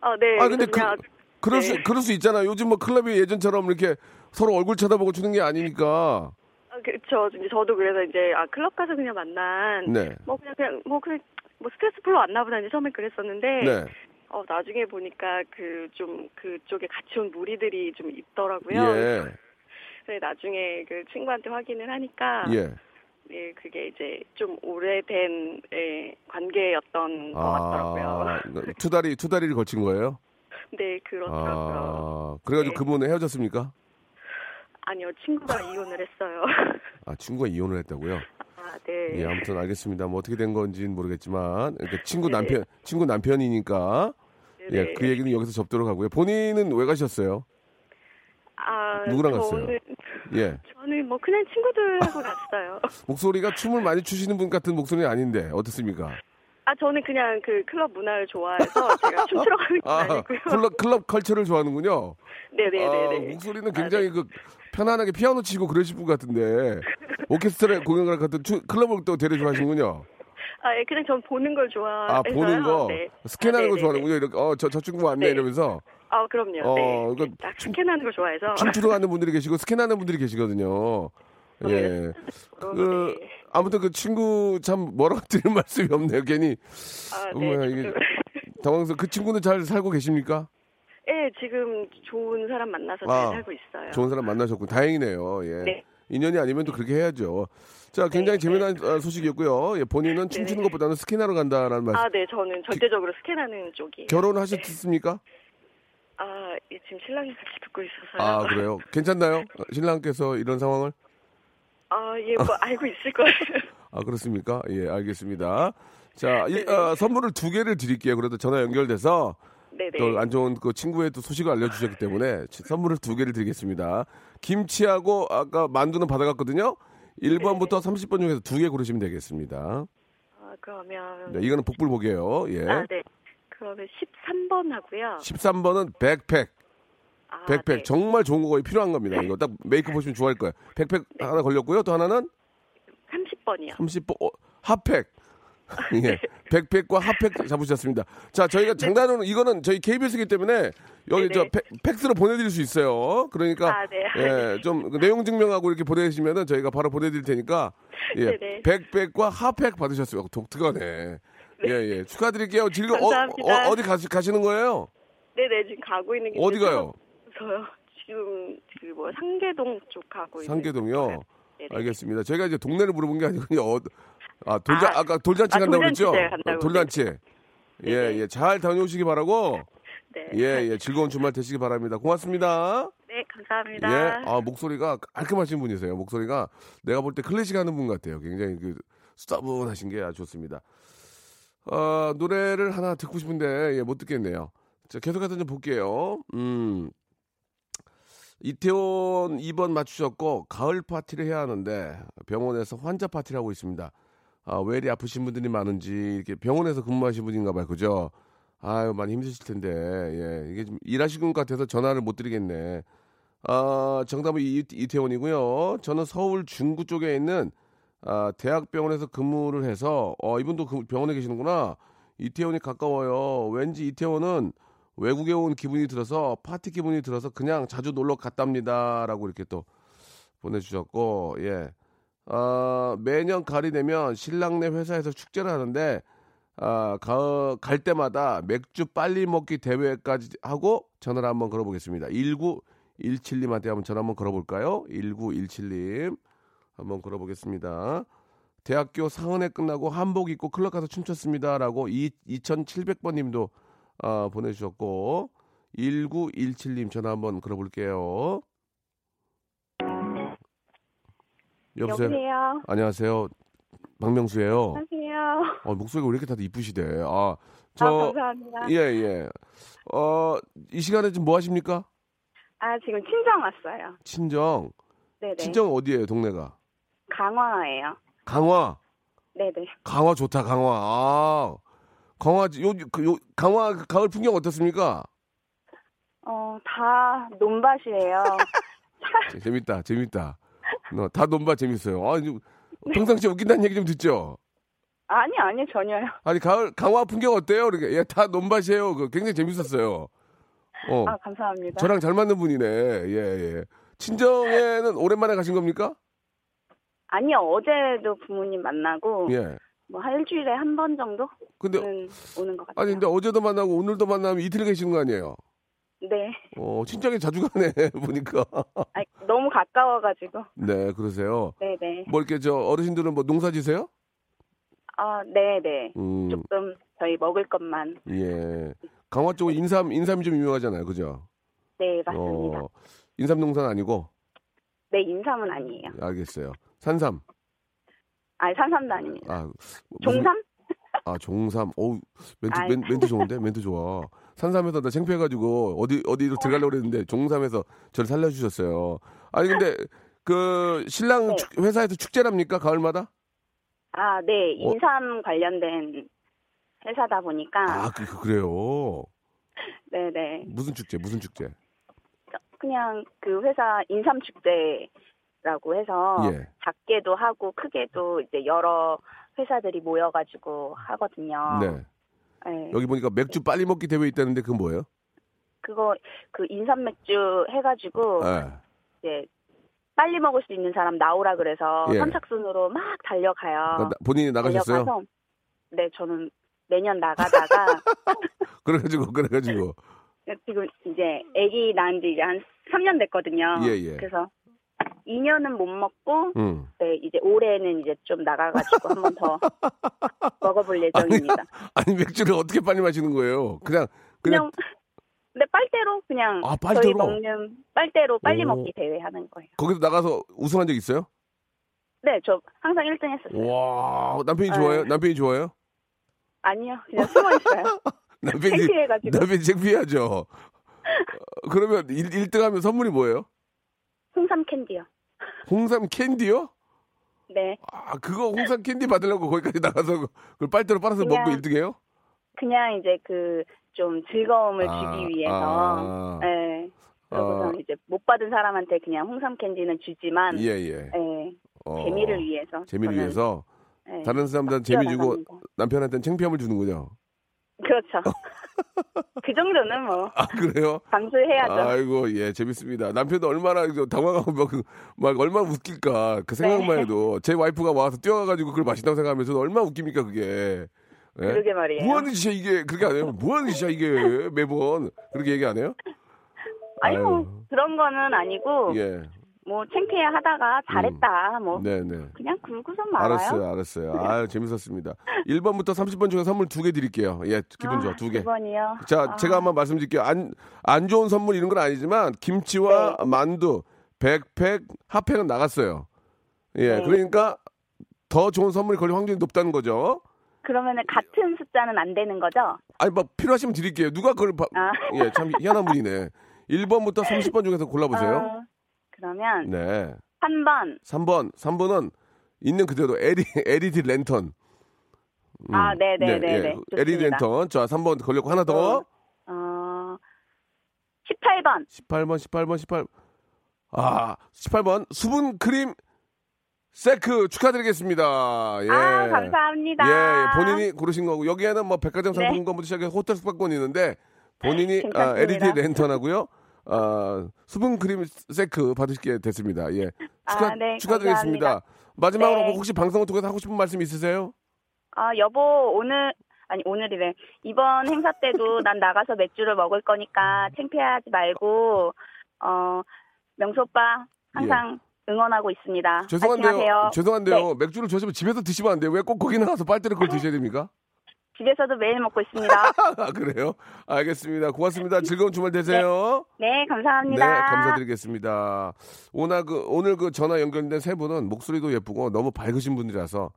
Speaker 6: 아, 네.
Speaker 1: 아, 근데
Speaker 6: 그래서
Speaker 1: 그, 그럴
Speaker 6: 네.
Speaker 1: 수, 그럴 수 있잖아요. 요즘 뭐 클럽이 예전처럼 이렇게 서로 얼굴 쳐다보고 추는 게 아니니까.
Speaker 6: 아, 그쵸. 이제 저도 그래서 이제 아 클럽 가서 그냥 만난
Speaker 1: 네.
Speaker 6: 뭐 그냥 그냥 뭐 그냥 뭐 스트레스 풀러 왔나 보다 이제 처음에 그랬었는데
Speaker 1: 네.
Speaker 6: 어 나중에 보니까 그 좀 그쪽에 같이 온 무리들이 좀 있더라고요.
Speaker 1: 예.
Speaker 6: 그래 나중에 그 친구한테 확인을 하니까
Speaker 1: 예.
Speaker 6: 예, 그게 이제 좀 오래된 예, 관계였던 것 같더라고요.
Speaker 1: 그러니까 두 다리 두 다리를 거친 거예요?
Speaker 6: 네, 그렇더라고요.
Speaker 1: 아, 그래가지고
Speaker 6: 네.
Speaker 1: 그분은 헤어졌습니까?
Speaker 6: 아니요, 친구가 이혼을 했어요.
Speaker 1: 아, 친구가 이혼을 했다고요?
Speaker 6: 아, 네.
Speaker 1: 예, 아무튼 알겠습니다. 뭐 어떻게 된 건지는 모르겠지만, 그러니까 친구
Speaker 6: 네네.
Speaker 1: 남편, 친구 남편이니까, 예,
Speaker 6: 네네.
Speaker 1: 그 얘기는 여기서 접도록 하고요. 본인은 왜 가셨어요?
Speaker 6: 아,
Speaker 1: 누구랑 갔어요?
Speaker 6: 저는,
Speaker 1: 예,
Speaker 6: 저는 뭐 그냥 친구들하고 갔어요.
Speaker 1: 목소리가 춤을 많이 추시는 분 같은 목소리는 아닌데 어떻습니까?
Speaker 6: 아, 저는 그냥 그 클럽 문화를 좋아해서 제가 춤추러 가는 건
Speaker 1: 아,
Speaker 6: 아, 니고요
Speaker 1: 클럽 클럽 컬처를 좋아하는군요.
Speaker 6: 네네네네.
Speaker 1: 아, 목소리는 굉장히 그 편안하게 피아노 치고 그러실 분 같은데 오케스트라 공연을 같은 추- 클럽을 또 되려 좋아하시는군요.
Speaker 6: 아, 예, 그냥 전 보는 걸 좋아해서요.
Speaker 1: 아 보는 거
Speaker 6: 네.
Speaker 1: 스캔하는
Speaker 6: 아,
Speaker 1: 거
Speaker 6: 네네네.
Speaker 1: 좋아하는군요. 이렇게 어 저 저 친구 왔네
Speaker 6: 네.
Speaker 1: 이러면서
Speaker 6: 아, 그럼요.
Speaker 1: 어,
Speaker 6: 네.
Speaker 1: 춤-
Speaker 6: 스캔하는 걸 좋아해서.
Speaker 1: 춤추러 가는 분들이 계시고 스캔하는 분들이 계시거든요. 예. 그
Speaker 6: 네.
Speaker 1: 아무튼 그 친구 참 뭐라고 드릴 말씀이 없네요. 괜히
Speaker 6: 아, 네.
Speaker 1: 이게-
Speaker 6: 저도-
Speaker 1: 당황해서 그 친구는 잘 살고 계십니까?
Speaker 6: 예, 지금 좋은 사람 만나서 잘
Speaker 1: 아,
Speaker 6: 살고 있어요.
Speaker 1: 좋은 사람 만나셨고 다행이네요. 예.
Speaker 6: 네.
Speaker 1: 인연이 아니면 또 그렇게 해야죠. 자, 굉장히
Speaker 6: 네,
Speaker 1: 재미난 어, 소식이었고요. 예, 본인은 춤추는 것보다는 스킨하러 간다라는 말씀.
Speaker 6: 아, 네, 저는 절대적으로 스캔하는 쪽이에요.
Speaker 1: 결혼하셨습니까?
Speaker 6: 아, 예, 지금 신랑이 같이 듣고 있어서요.
Speaker 1: 아, 그래요? 괜찮나요? 어, 신랑께서 이런 상황을?
Speaker 6: 아, 예, 뭐 알고 있을 거예요.
Speaker 1: 아, 그렇습니까? 예, 알겠습니다. 자, 이,
Speaker 6: 네네.
Speaker 1: 어, 선물을 두 개를 드릴게요. 그래도 전화 연결돼서
Speaker 6: 네네.
Speaker 1: 또안 좋은 그 친구의 또 소식을 알려주셨기 때문에 치- 선물을 두 개를 드리겠습니다. 김치하고 아까 만두는 받아갔거든요. 1번부터 30번 중에서 두 개 고르시면 되겠습니다.
Speaker 6: 아, 그러면
Speaker 1: 네, 이거는 복불복이에요. 예.
Speaker 6: 아, 네. 그러면 13번 하고요.
Speaker 1: 13번은 백팩.
Speaker 6: 아,
Speaker 1: 백팩.
Speaker 6: 네.
Speaker 1: 정말 좋은 거 필요한 겁니다. 이거 딱 메이크업 보시면 좋아할 거예요. 백팩
Speaker 6: 네.
Speaker 1: 하나 걸렸고요. 또 하나는
Speaker 6: 30번이요.
Speaker 1: 30번, 어, 핫팩. 예. 백팩과 핫팩 잡으셨습니다. 자, 저희가 장난으로 이거는 저희 KBS이기 때문에 여기
Speaker 6: 네네.
Speaker 1: 저 팩, 팩스로 보내드릴 수 있어요. 그러니까
Speaker 6: 아, 네.
Speaker 1: 예, 좀그 내용 증명하고 이렇게 보내시면은 저희가 바로 보내드릴 테니까 예,
Speaker 6: 네네.
Speaker 1: 백팩과 핫팩 받으셨어요. 독특하네. 예, 예. 축하드릴게요. 즐거, 어,
Speaker 6: 감사합니다.
Speaker 1: 어, 디 가시, 가시는 거예요?
Speaker 6: 네네, 지금 가고 있는 게
Speaker 1: 어디 가요?
Speaker 6: 저요. 지금 그 뭐 상계동 쪽 가고 있는
Speaker 1: 상계동이요.
Speaker 6: 네네.
Speaker 1: 알겠습니다. 저희가 이제 동네를 물어본 게 아니고 어, 아 돌잔
Speaker 6: 아,
Speaker 1: 아, 까 돌잔치
Speaker 6: 아,
Speaker 1: 간다고 그랬죠?
Speaker 6: 때 간다고
Speaker 1: 어, 돌잔치. 예,
Speaker 6: 네네.
Speaker 1: 예. 잘 다녀오시기 바라고.
Speaker 6: 네.
Speaker 1: 예, 예. 즐거운 주말 되시기 바랍니다. 고맙습니다.
Speaker 6: 네, 감사합니다.
Speaker 1: 예. 아, 목소리가 깔끔하신 분이세요. 목소리가 내가 볼 때 클래식 하는 분 같아요. 굉장히 그 수다분하신 게 아주 좋습니다. 어, 노래를 하나 듣고 싶은데 예, 못 듣겠네요. 자, 계속해서 좀 볼게요. 음. 이태원 2번 맞추셨고 가을 파티를 해야 하는데 병원에서 환자 파티를 하고 있습니다. 아, 왜 이리 아프신 분들이 많은지 이렇게 병원에서 근무하신 분인가 봐요. 그죠? 아유, 많이 힘드실 텐데. 예. 이게 좀 일하시는 것 같아서 전화를 못 드리겠네. 아, 정답은 이, 이태원이고요. 저는 서울 중구 쪽에 있는 아, 대학병원에서 근무를 해서 어, 이분도 그 병원에 계시는구나. 이태원이 가까워요. 왠지 이태원은 외국에 온 기분이 들어서 파티 기분이 들어서 그냥 자주 놀러 갔답니다라고 이렇게 또 보내주셨고 예. 아, 매년 가을이 되면 신랑네 회사에서 축제를 하는데 아, 가, 갈 때마다 맥주 빨리 먹기 대회까지 하고 전화를 한번 걸어보겠습니다. 1917님한테 한번 전화 한번 걸어볼까요? 1917님 한번 걸어보겠습니다. 대학교 상은회 끝나고 한복 입고 클럽 가서 춤췄습니다라고 2700번 님도 아, 보내주셨고 1917님 전화 한번 걸어볼게요. 여보세요.
Speaker 6: 여보세요.
Speaker 1: 안녕하세요. 박명수예요.
Speaker 6: 안녕하세요.
Speaker 1: 어, 목소리가 왜 이렇게 다들 이쁘시대. 아,
Speaker 6: 아,
Speaker 1: 저
Speaker 6: 감사합니다.
Speaker 1: 예, 예. 어, 이 시간에 지금 뭐 하십니까?
Speaker 6: 아, 지금 친정 왔어요.
Speaker 1: 친정.
Speaker 6: 네네.
Speaker 1: 친정 어디예요, 동네가?
Speaker 6: 강화예요.
Speaker 1: 강화.
Speaker 6: 네 네.
Speaker 1: 강화 좋다, 강화. 아. 강화 요, 그, 요 강화 그 가을 풍경 어떻습니까?
Speaker 6: 어, 다 논밭이에요.
Speaker 1: 재밌다, 재밌다. 너, 다 논바 재밌어요. 아, 이제 평상시 에 웃긴다는 얘기 좀 듣죠?
Speaker 6: 아니, 아니, 전혀요.
Speaker 1: 아니, 가을, 강화 풍경 어때요? 이렇게. 예, 다 논밭이에요. 그 굉장히 재밌었어요. 어.
Speaker 6: 아, 감사합니다.
Speaker 1: 저랑 잘 맞는 분이네. 예, 예. 친정에는 오랜만에 가신 겁니까?
Speaker 6: 아니요, 어제도 부모님 만나고,
Speaker 1: 예.
Speaker 6: 뭐, 한 일주일에 한 번 정도는
Speaker 1: 근데,
Speaker 6: 오는 것 같아요.
Speaker 1: 아니, 근데 어제도 만나고 오늘도 만나면 이틀 계시는 거 아니에요?
Speaker 6: 네.
Speaker 1: 어, 친정에 자주 가네, 보니까.
Speaker 6: 아, 너무 가까워가지고.
Speaker 1: 네, 그러세요.
Speaker 6: 네네.
Speaker 1: 뭐 이렇게 저 어르신들은 뭐 농사 지세요?
Speaker 6: 아, 네네.
Speaker 1: 음,
Speaker 6: 조금 저희 먹을 것만.
Speaker 1: 예. 강화 쪽은 인삼, 인삼이 좀 유명하잖아요. 그죠?
Speaker 6: 네, 맞습니다.
Speaker 1: 어, 인삼 농사는 아니고,
Speaker 6: 네, 인삼은 아니에요.
Speaker 1: 알겠어요. 산삼.
Speaker 6: 아니, 산삼도 아닙니다.
Speaker 1: 아, 무슨-
Speaker 6: 종삼?
Speaker 1: 아, 종삼. 어우, 멘트,
Speaker 6: 아이.
Speaker 1: 멘, 멘트 좋은데? 멘트 좋아. 산삼에서 나 창피해가지고 어디, 어디로 들어가려고 그랬는데 종삼에서 저를 살려주셨어요. 아니, 근데 그 신랑
Speaker 6: 네.
Speaker 1: 축- 회사에서 축제랍니까? 가을마다?
Speaker 6: 아, 네.
Speaker 1: 어.
Speaker 6: 인삼 관련된 회사다 보니까.
Speaker 1: 아, 그, 그, 그래요.
Speaker 6: 네네.
Speaker 1: 무슨 축제, 무슨 축제?
Speaker 6: 그냥 그 회사 인삼 축제 라고 해서
Speaker 1: 예.
Speaker 6: 작게도 하고 크게도 이제 여러 회사들이 모여가지고 하거든요.
Speaker 1: 네.
Speaker 6: 네.
Speaker 1: 여기 보니까 맥주 빨리 먹기 대회 있다는데 그건 뭐예요?
Speaker 6: 그거 그 인삼 맥주 해가지고
Speaker 1: 예.
Speaker 6: 이제 빨리 먹을 수 있는 사람 나오라 그래서
Speaker 1: 예.
Speaker 6: 선착순으로 막 달려가요.
Speaker 1: 그러니까 나- 본인이 나가셨어요?
Speaker 6: 달려가서 네 저는 매년 나가다가
Speaker 1: 그래가지고, 그래가지고.
Speaker 6: 지금 이제 아기 낳은 지 이제 한 3년 됐거든요.
Speaker 1: 예, 예.
Speaker 6: 그래서 2년은 못 먹고
Speaker 1: 응.
Speaker 6: 네 이제 올해는 이제 좀 나가가지고 한 번 더 먹어볼 예정입니다.
Speaker 1: 아니, 맥주를 어떻게 빨리 마시는 거예요? 그냥, 그냥,
Speaker 6: 그냥 네 빨대로 그냥
Speaker 1: 아,
Speaker 6: 저희
Speaker 1: 빨대로?
Speaker 6: 먹는 빨대로 빨리
Speaker 1: 오.
Speaker 6: 먹기 대회 하는 거예요.
Speaker 1: 거기서 나가서 우승한 적 있어요?
Speaker 6: 네, 저 항상 1등 했었어요.
Speaker 1: 와, 남편이
Speaker 6: 네.
Speaker 1: 좋아요? 남편이 좋아요?
Speaker 6: 아니요, 그냥 숨어 있어요.
Speaker 1: 남편이,
Speaker 6: 창피해가지고
Speaker 1: 남편이 창피하죠. 어, 그러면 1, 등 하면 선물이 뭐예요?
Speaker 6: 홍삼 캔디요.
Speaker 1: 홍삼 캔디요?
Speaker 6: 네,
Speaker 1: 아, 그거 홍삼 캔디 받으려고 거기까지 나가서 그걸 빨대로 빨아서
Speaker 6: 그냥-
Speaker 1: 먹고 1등해요?
Speaker 6: 그냥 이제 그 좀 즐거움을
Speaker 1: 아,
Speaker 6: 주기 위해서
Speaker 1: 아.
Speaker 6: 네. 그러고서
Speaker 1: 아.
Speaker 6: 이제 못 받은 사람한테 그냥 홍삼 캔디는 주지만
Speaker 1: 예, 예.
Speaker 6: 네,
Speaker 1: 어,
Speaker 6: 재미를 위해서
Speaker 1: 재미를
Speaker 6: 저는,
Speaker 1: 위해서
Speaker 6: 네,
Speaker 1: 다른 사람들한테 재미 주고. 남편한테는 창피함을 주는군요.
Speaker 6: 그렇죠. 그 정도는 뭐
Speaker 1: 아, 그래요?
Speaker 6: 감수해야죠.
Speaker 1: 아이고, 예, 재밌습니다. 남편도 얼마나 당황하고 막, 그- 막 얼마나 웃길까. 그 생각만
Speaker 6: 네.
Speaker 1: 해도 제 와이프가 와서 뛰어가가지고 그걸 맛있다고 생각하면서 얼마나 웃깁니까, 그게. 예?
Speaker 6: 그러게 말이에요.
Speaker 1: 뭐 하는 짓이야, 이게. 그렇게 안 해요? 뭐 하는 짓이야, 이게. 매번. 그렇게 얘기 안 해요?
Speaker 6: 아니 뭐. 그런 거는 아니고
Speaker 1: 예.
Speaker 6: 뭐 창피해 하다가 잘했다 뭐
Speaker 1: 네네.
Speaker 6: 그냥 굴고선 말아요.
Speaker 1: 알았어요, 알았어요. 아유, 재밌었습니다. 1번부터 30번 중에 선물 두 개 드릴게요. 예, 기분 좋아, 두 개.
Speaker 6: 아, 번이요.
Speaker 1: 자, 제가 한번 말씀드릴게요. 안, 안 좋은 선물 이런 건 아니지만, 김치와
Speaker 6: 네.
Speaker 1: 만두, 백팩, 핫팩은 나갔어요. 예,
Speaker 6: 네.
Speaker 1: 그러니까 더 좋은 선물이 걸릴 확률이 높다는 거죠.
Speaker 6: 그러면은 같은 숫자는 안 되는 거죠?
Speaker 1: 아니, 뭐, 필요하시면 드릴게요. 누가 그걸, 봐-
Speaker 6: 아.
Speaker 1: 예, 참 희한한 분이네. 1번부터 30번 중에서 골라보세요.
Speaker 6: 어, 그러면
Speaker 1: 네.
Speaker 6: 3번.
Speaker 1: 3번, 3번은 있는 그대로 LED, LED 랜턴. 음,
Speaker 6: 아, 네네네네.
Speaker 1: 예,
Speaker 6: 좋습니다.
Speaker 1: LED 랜턴. 자, 3번 걸렸고, 하나 더.
Speaker 6: 어, 18번.
Speaker 1: 18번, 18번, 18. 아, 18번 수분 크림 세크 축하드리겠습니다. 예.
Speaker 6: 아, 감사합니다.
Speaker 1: 예, 예, 본인이 고르신 거고 여기에는 뭐 백화점
Speaker 6: 네.
Speaker 1: 상품권부터 시작해서 호텔 숙박권이 있는데 본인이 아. LED 랜턴 하고요. 아, 수분 크림 세크 받으시게 됐습니다. 예. 축하,
Speaker 6: 아, 네,
Speaker 1: 축하드리겠습니다.
Speaker 6: 감사합니다.
Speaker 1: 마지막으로
Speaker 6: 네.
Speaker 1: 뭐 혹시 방송을 통해서 하고 싶은 말씀 있으세요?
Speaker 6: 아, 여보, 오늘, 아니, 오늘이래. 이번 행사 때도 난 나가서 맥주를 먹을 거니까 창피하지 말고, 어, 명수 오빠, 항상 응원하고 있습니다.
Speaker 1: 예. 죄송한데요. 죄송한데요.
Speaker 6: 네,
Speaker 1: 맥주를 저집에 집에서 드시면 안 돼요. 왜 꼭 거기 나가서 빨대를 그걸 드셔야 됩니까?
Speaker 6: 집에서도 매일 먹고 있습니다.
Speaker 1: 아, 그래요? 알겠습니다. 고맙습니다. 즐거운 주말 되세요.
Speaker 6: 네,
Speaker 1: 네,
Speaker 6: 감사합니다.
Speaker 1: 감사드리겠습니다. 오늘 그, 오늘 그 전화 연결된 세 분은 목소리도 예쁘고 너무 밝으신 분들이라서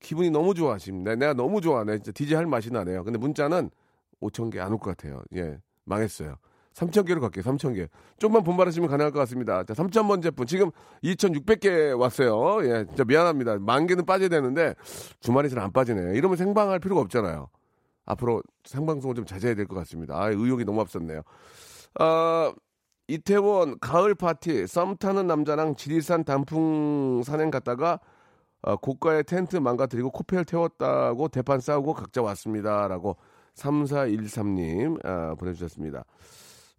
Speaker 1: 기분이 너무 좋아하십니다. 내가 너무 좋아하네. 진짜 DJ 할 맛이 나네요. 근데 문자는 5천 개 안 올 것 같아요. 예, 망했어요. 3천 개로 갈게요. 3천 개. 좀만 분발하시면 가능할 것 같습니다. 자, 3천 번째 분 지금 2,600개 왔어요. 예, 진짜 미안합니다. 만 개는 빠져야 되는데 주말에 잘 안 빠지네. 이러면 생방할 필요가 없잖아요. 앞으로 생방송을 좀 자제해야 될 것 같습니다. 아, 의욕이 너무 앞섰네요. 아, 이태원 가을 파티 썸 타는 남자랑 지리산 단풍 산행 갔다가 어, 고가의 텐트 망가뜨리고 코펠 태웠다고 대판 싸우고 각자 왔습니다 라고 3413님 아, 보내주셨습니다.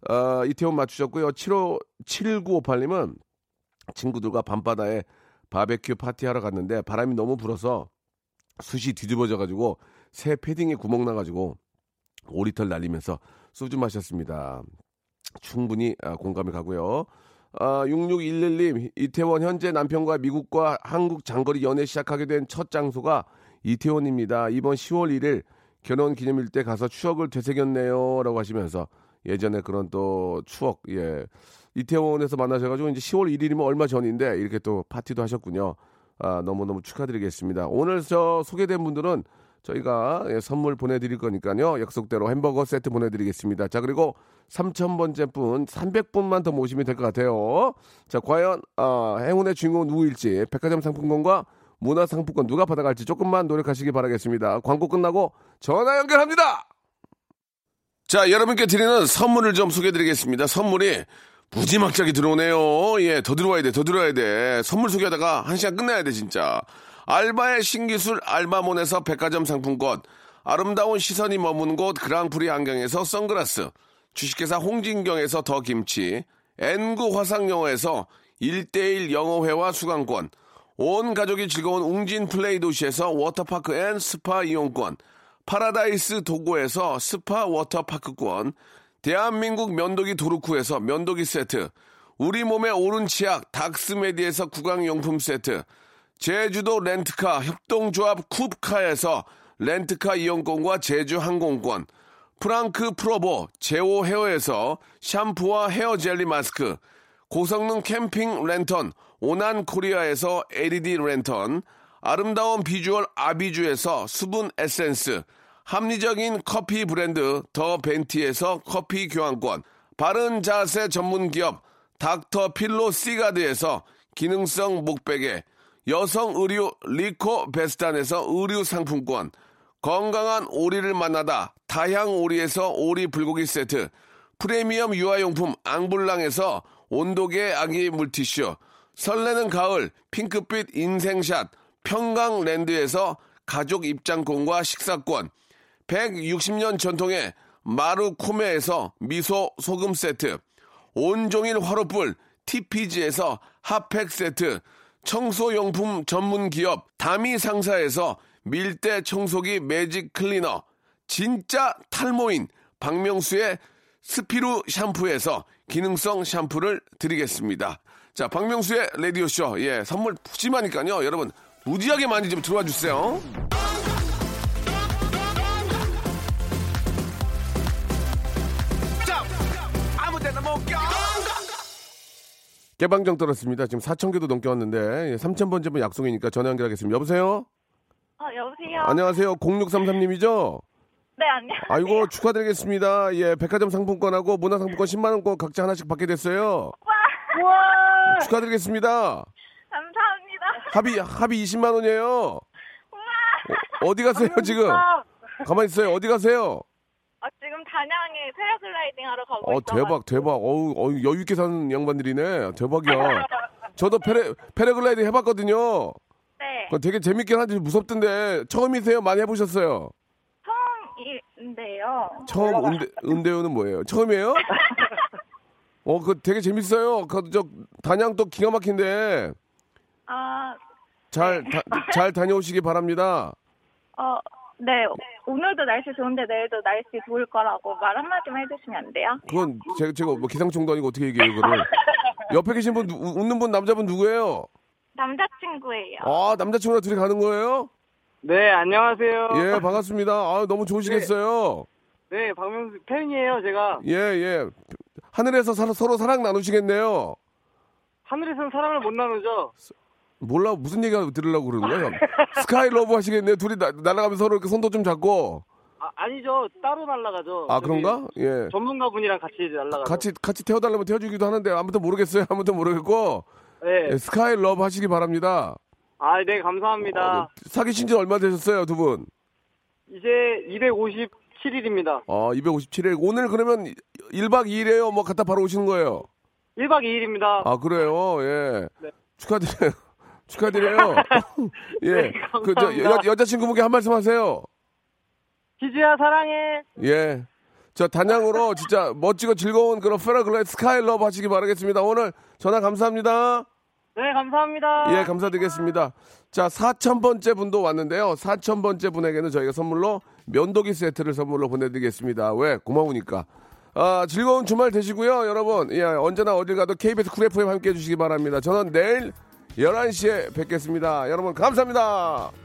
Speaker 1: 아, 이태원 맞추셨고요. 75, 7958님은 친구들과 밤바다에 바베큐 파티하러 갔는데 바람이 너무 불어서 숯이 뒤집어져 가지고 새 패딩에 구멍 나가지고 오리털 날리면서 소주 마셨습니다. 충분히 아, 공감이 가고요. 아, 6611님, 이태원 현재 남편과 미국과 한국 장거리 연애 시작하게 된 첫 장소가 이태원입니다. 이번 10월 1일 결혼 기념일 때 가서 추억을 되새겼네요. 라고 하시면서 예전에 그런 또 추억, 예. 이태원에서 만나셔가지고 이제 10월 1일이면 얼마 전인데 이렇게 또 파티도 하셨군요. 아, 너무너무 축하드리겠습니다. 오늘 저 소개된 분들은 저희가 예, 선물 보내드릴 거니까요. 약속대로 햄버거 세트 보내드리겠습니다. 자, 그리고 3,000번째 분, 300분만 더 모시면 될 것 같아요. 자, 과연, 아, 행운의 주인공은 누구일지, 백화점 상품권과 문화상품권 누가 받아갈지 조금만 노력하시기 바라겠습니다. 광고 끝나고 전화 연결합니다! 자, 여러분께 드리는 선물을 좀 소개해 드리겠습니다. 선물이 무지막지하게 들어오네요. 예, 더 들어와야 돼, 더 들어와야 돼. 선물 소개하다가 한 시간 끝나야 돼, 진짜. 알바의 신기술 알바몬에서 백화점 상품권, 아름다운 시선이 머무는 곳 그랑프리 안경에서 선글라스, 주식회사 홍진경에서 더 김치, N구 화상영어에서 1대1 영어회화 수강권, 온 가족이 즐거운 웅진 플레이 도시에서 워터파크 and 스파 이용권, 파라다이스 도고에서 스파 워터파크권, 대한민국 면도기 도루코에서 면도기 세트, 우리 몸에 옳은 치약 닥스메디에서 구강용품 세트, 제주도 렌트카 협동조합 쿱카에서 렌트카 이용권과 제주 항공권, 프랑크 프로보 제오 헤어에서 샴푸와 헤어 젤리 마스크, 고성능 캠핑 랜턴 오난 코리아에서 LED 랜턴, 아름다운 비주얼 아비주에서 수분 에센스, 합리적인 커피 브랜드 더 벤티에서 커피 교환권, 바른 자세 전문 기업 닥터 필로 시가드에서 기능성 목베개, 여성 의류 리코 베스탄에서 의류 상품권, 건강한 오리를 만나다 다향 오리에서 오리 불고기 세트, 프리미엄 유아용품 앙블랑에서 온도계 아기 물티슈, 설레는 가을 핑크빛 인생샷 평강랜드에서 가족 입장권과 식사권, 160년 전통의 마루코메에서 미소 소금 세트, 온종일 화로불 TPG에서 핫팩 세트, 청소용품 전문 기업 다미 상사에서 밀대 청소기 매직 클리너, 진짜 탈모인 박명수의 스피루 샴푸에서 기능성 샴푸를 드리겠습니다. 자, 박명수의 라디오쇼. 예, 선물 푸짐하니까요. 여러분, 무지하게 많이 좀 들어와 주세요. 깨방정 떨었습니다. 지금 4천 개도 넘게 왔는데 3천 번째 분 약속이니까 전화 연결하겠습니다. 여보세요?
Speaker 6: 어, 여보세요?
Speaker 1: 안녕하세요. 0633님이죠?
Speaker 6: 네, 안녕.
Speaker 1: 아이고 축하드리겠습니다. 예, 백화점 상품권하고 문화 상품권 10만 원권 각자 하나씩 받게 됐어요.
Speaker 6: 우와!
Speaker 1: 축하드리겠습니다. 합의 합의 20만 원이에요. 어, 디 가세요 지금? 가만히 있어요. 어디 가세요?
Speaker 6: 어, 지금 단양에 패러글라이딩 하러 가고
Speaker 1: 어
Speaker 6: 있어요.
Speaker 1: 대박 대박. 어우 어우 여유 있게 사는 양반들이네. 대박이야. 저도 페레 패러글라이딩 해봤거든요.
Speaker 6: 네.
Speaker 1: 그거 되게 재밌긴 한데 무섭던데 처음이세요? 많이 해보셨어요?
Speaker 6: 처음인데요.
Speaker 1: 처음 은대 은대우는 뭐예요? 처음이에요? 어, 그 되게 재밌어요. 그 저 단양 또 기가 막힌데
Speaker 6: 아,
Speaker 1: 잘 잘 다녀오시기 바랍니다.
Speaker 6: 어, 네. 오늘도 날씨 좋은데 내일도 날씨 좋을 거라고 말 한마디만 해주시면 안 돼요?
Speaker 1: 그건 제가 제가 뭐 기상청도 아니고 어떻게 얘기해요, 그거를. 옆에 계신 분 누- 웃는 분 남자분 누구예요?
Speaker 6: 남자친구예요.
Speaker 1: 아, 남자친구랑 둘이 가는 거예요?
Speaker 7: 네, 안녕하세요.
Speaker 1: 예, 반갑습니다. 아, 너무 좋으시겠어요.
Speaker 7: 네, 박명수 팬이에요, 제가.
Speaker 1: 예, 예. 하늘에서 사- 서로 사랑 나누시겠네요.
Speaker 7: 하늘에서는 사랑을 못 나누죠.
Speaker 1: 몰라 무슨 얘기 들으려고 그러는 거예요? sky love 하시겠네요. 둘이 나, 날아가면서 서로 이렇게 손도 좀 잡고.
Speaker 7: 아, 아니죠. 따로 날아가죠.
Speaker 1: 아, 그런가? 예.
Speaker 7: 전문가 분이랑 같이 날아가죠.
Speaker 1: 같이 같이 태워달라면 태워주기도 하는데 아무튼 모르겠어요. 아무튼 모르겠고
Speaker 7: 네.
Speaker 1: 예, sky love 하시기 바랍니다.
Speaker 7: 아, 네, 감사합니다.
Speaker 1: 어, 사귀신 지 얼마 되셨어요, 두 분?
Speaker 7: 이제 257일입니다.
Speaker 1: 아, 257일. 오늘 그러면 1박 2일에요? 뭐 갔다 바로 오시는 거예요?
Speaker 7: 1박 2일입니다.
Speaker 1: 아, 그래요? 예.
Speaker 7: 네.
Speaker 1: 축하드려요. 축하드려요.
Speaker 7: 네, 예.
Speaker 1: 그, 저, 여, 여자친구분께 한 말씀 하세요.
Speaker 7: 지지야 사랑해.
Speaker 1: 예. 자, 단양으로 진짜 멋지고 즐거운 그런 패러글라이 sky love 하시기 바라겠습니다. 오늘 전화 감사합니다.
Speaker 7: 네, 감사합니다.
Speaker 1: 예, 감사드리겠습니다. 자, 4,000번째 분도 왔는데요. 4,000번째 분에게는 저희가 선물로 면도기 세트를 선물로 보내드리겠습니다. 왜? 고마우니까. 아, 즐거운 주말 되시고요, 여러분. 예, 언제나 어딜 가도 KBS 쿨 FM 함께 해주시기 바랍니다. 저는 내일 11시에 뵙겠습니다. 여러분 감사합니다.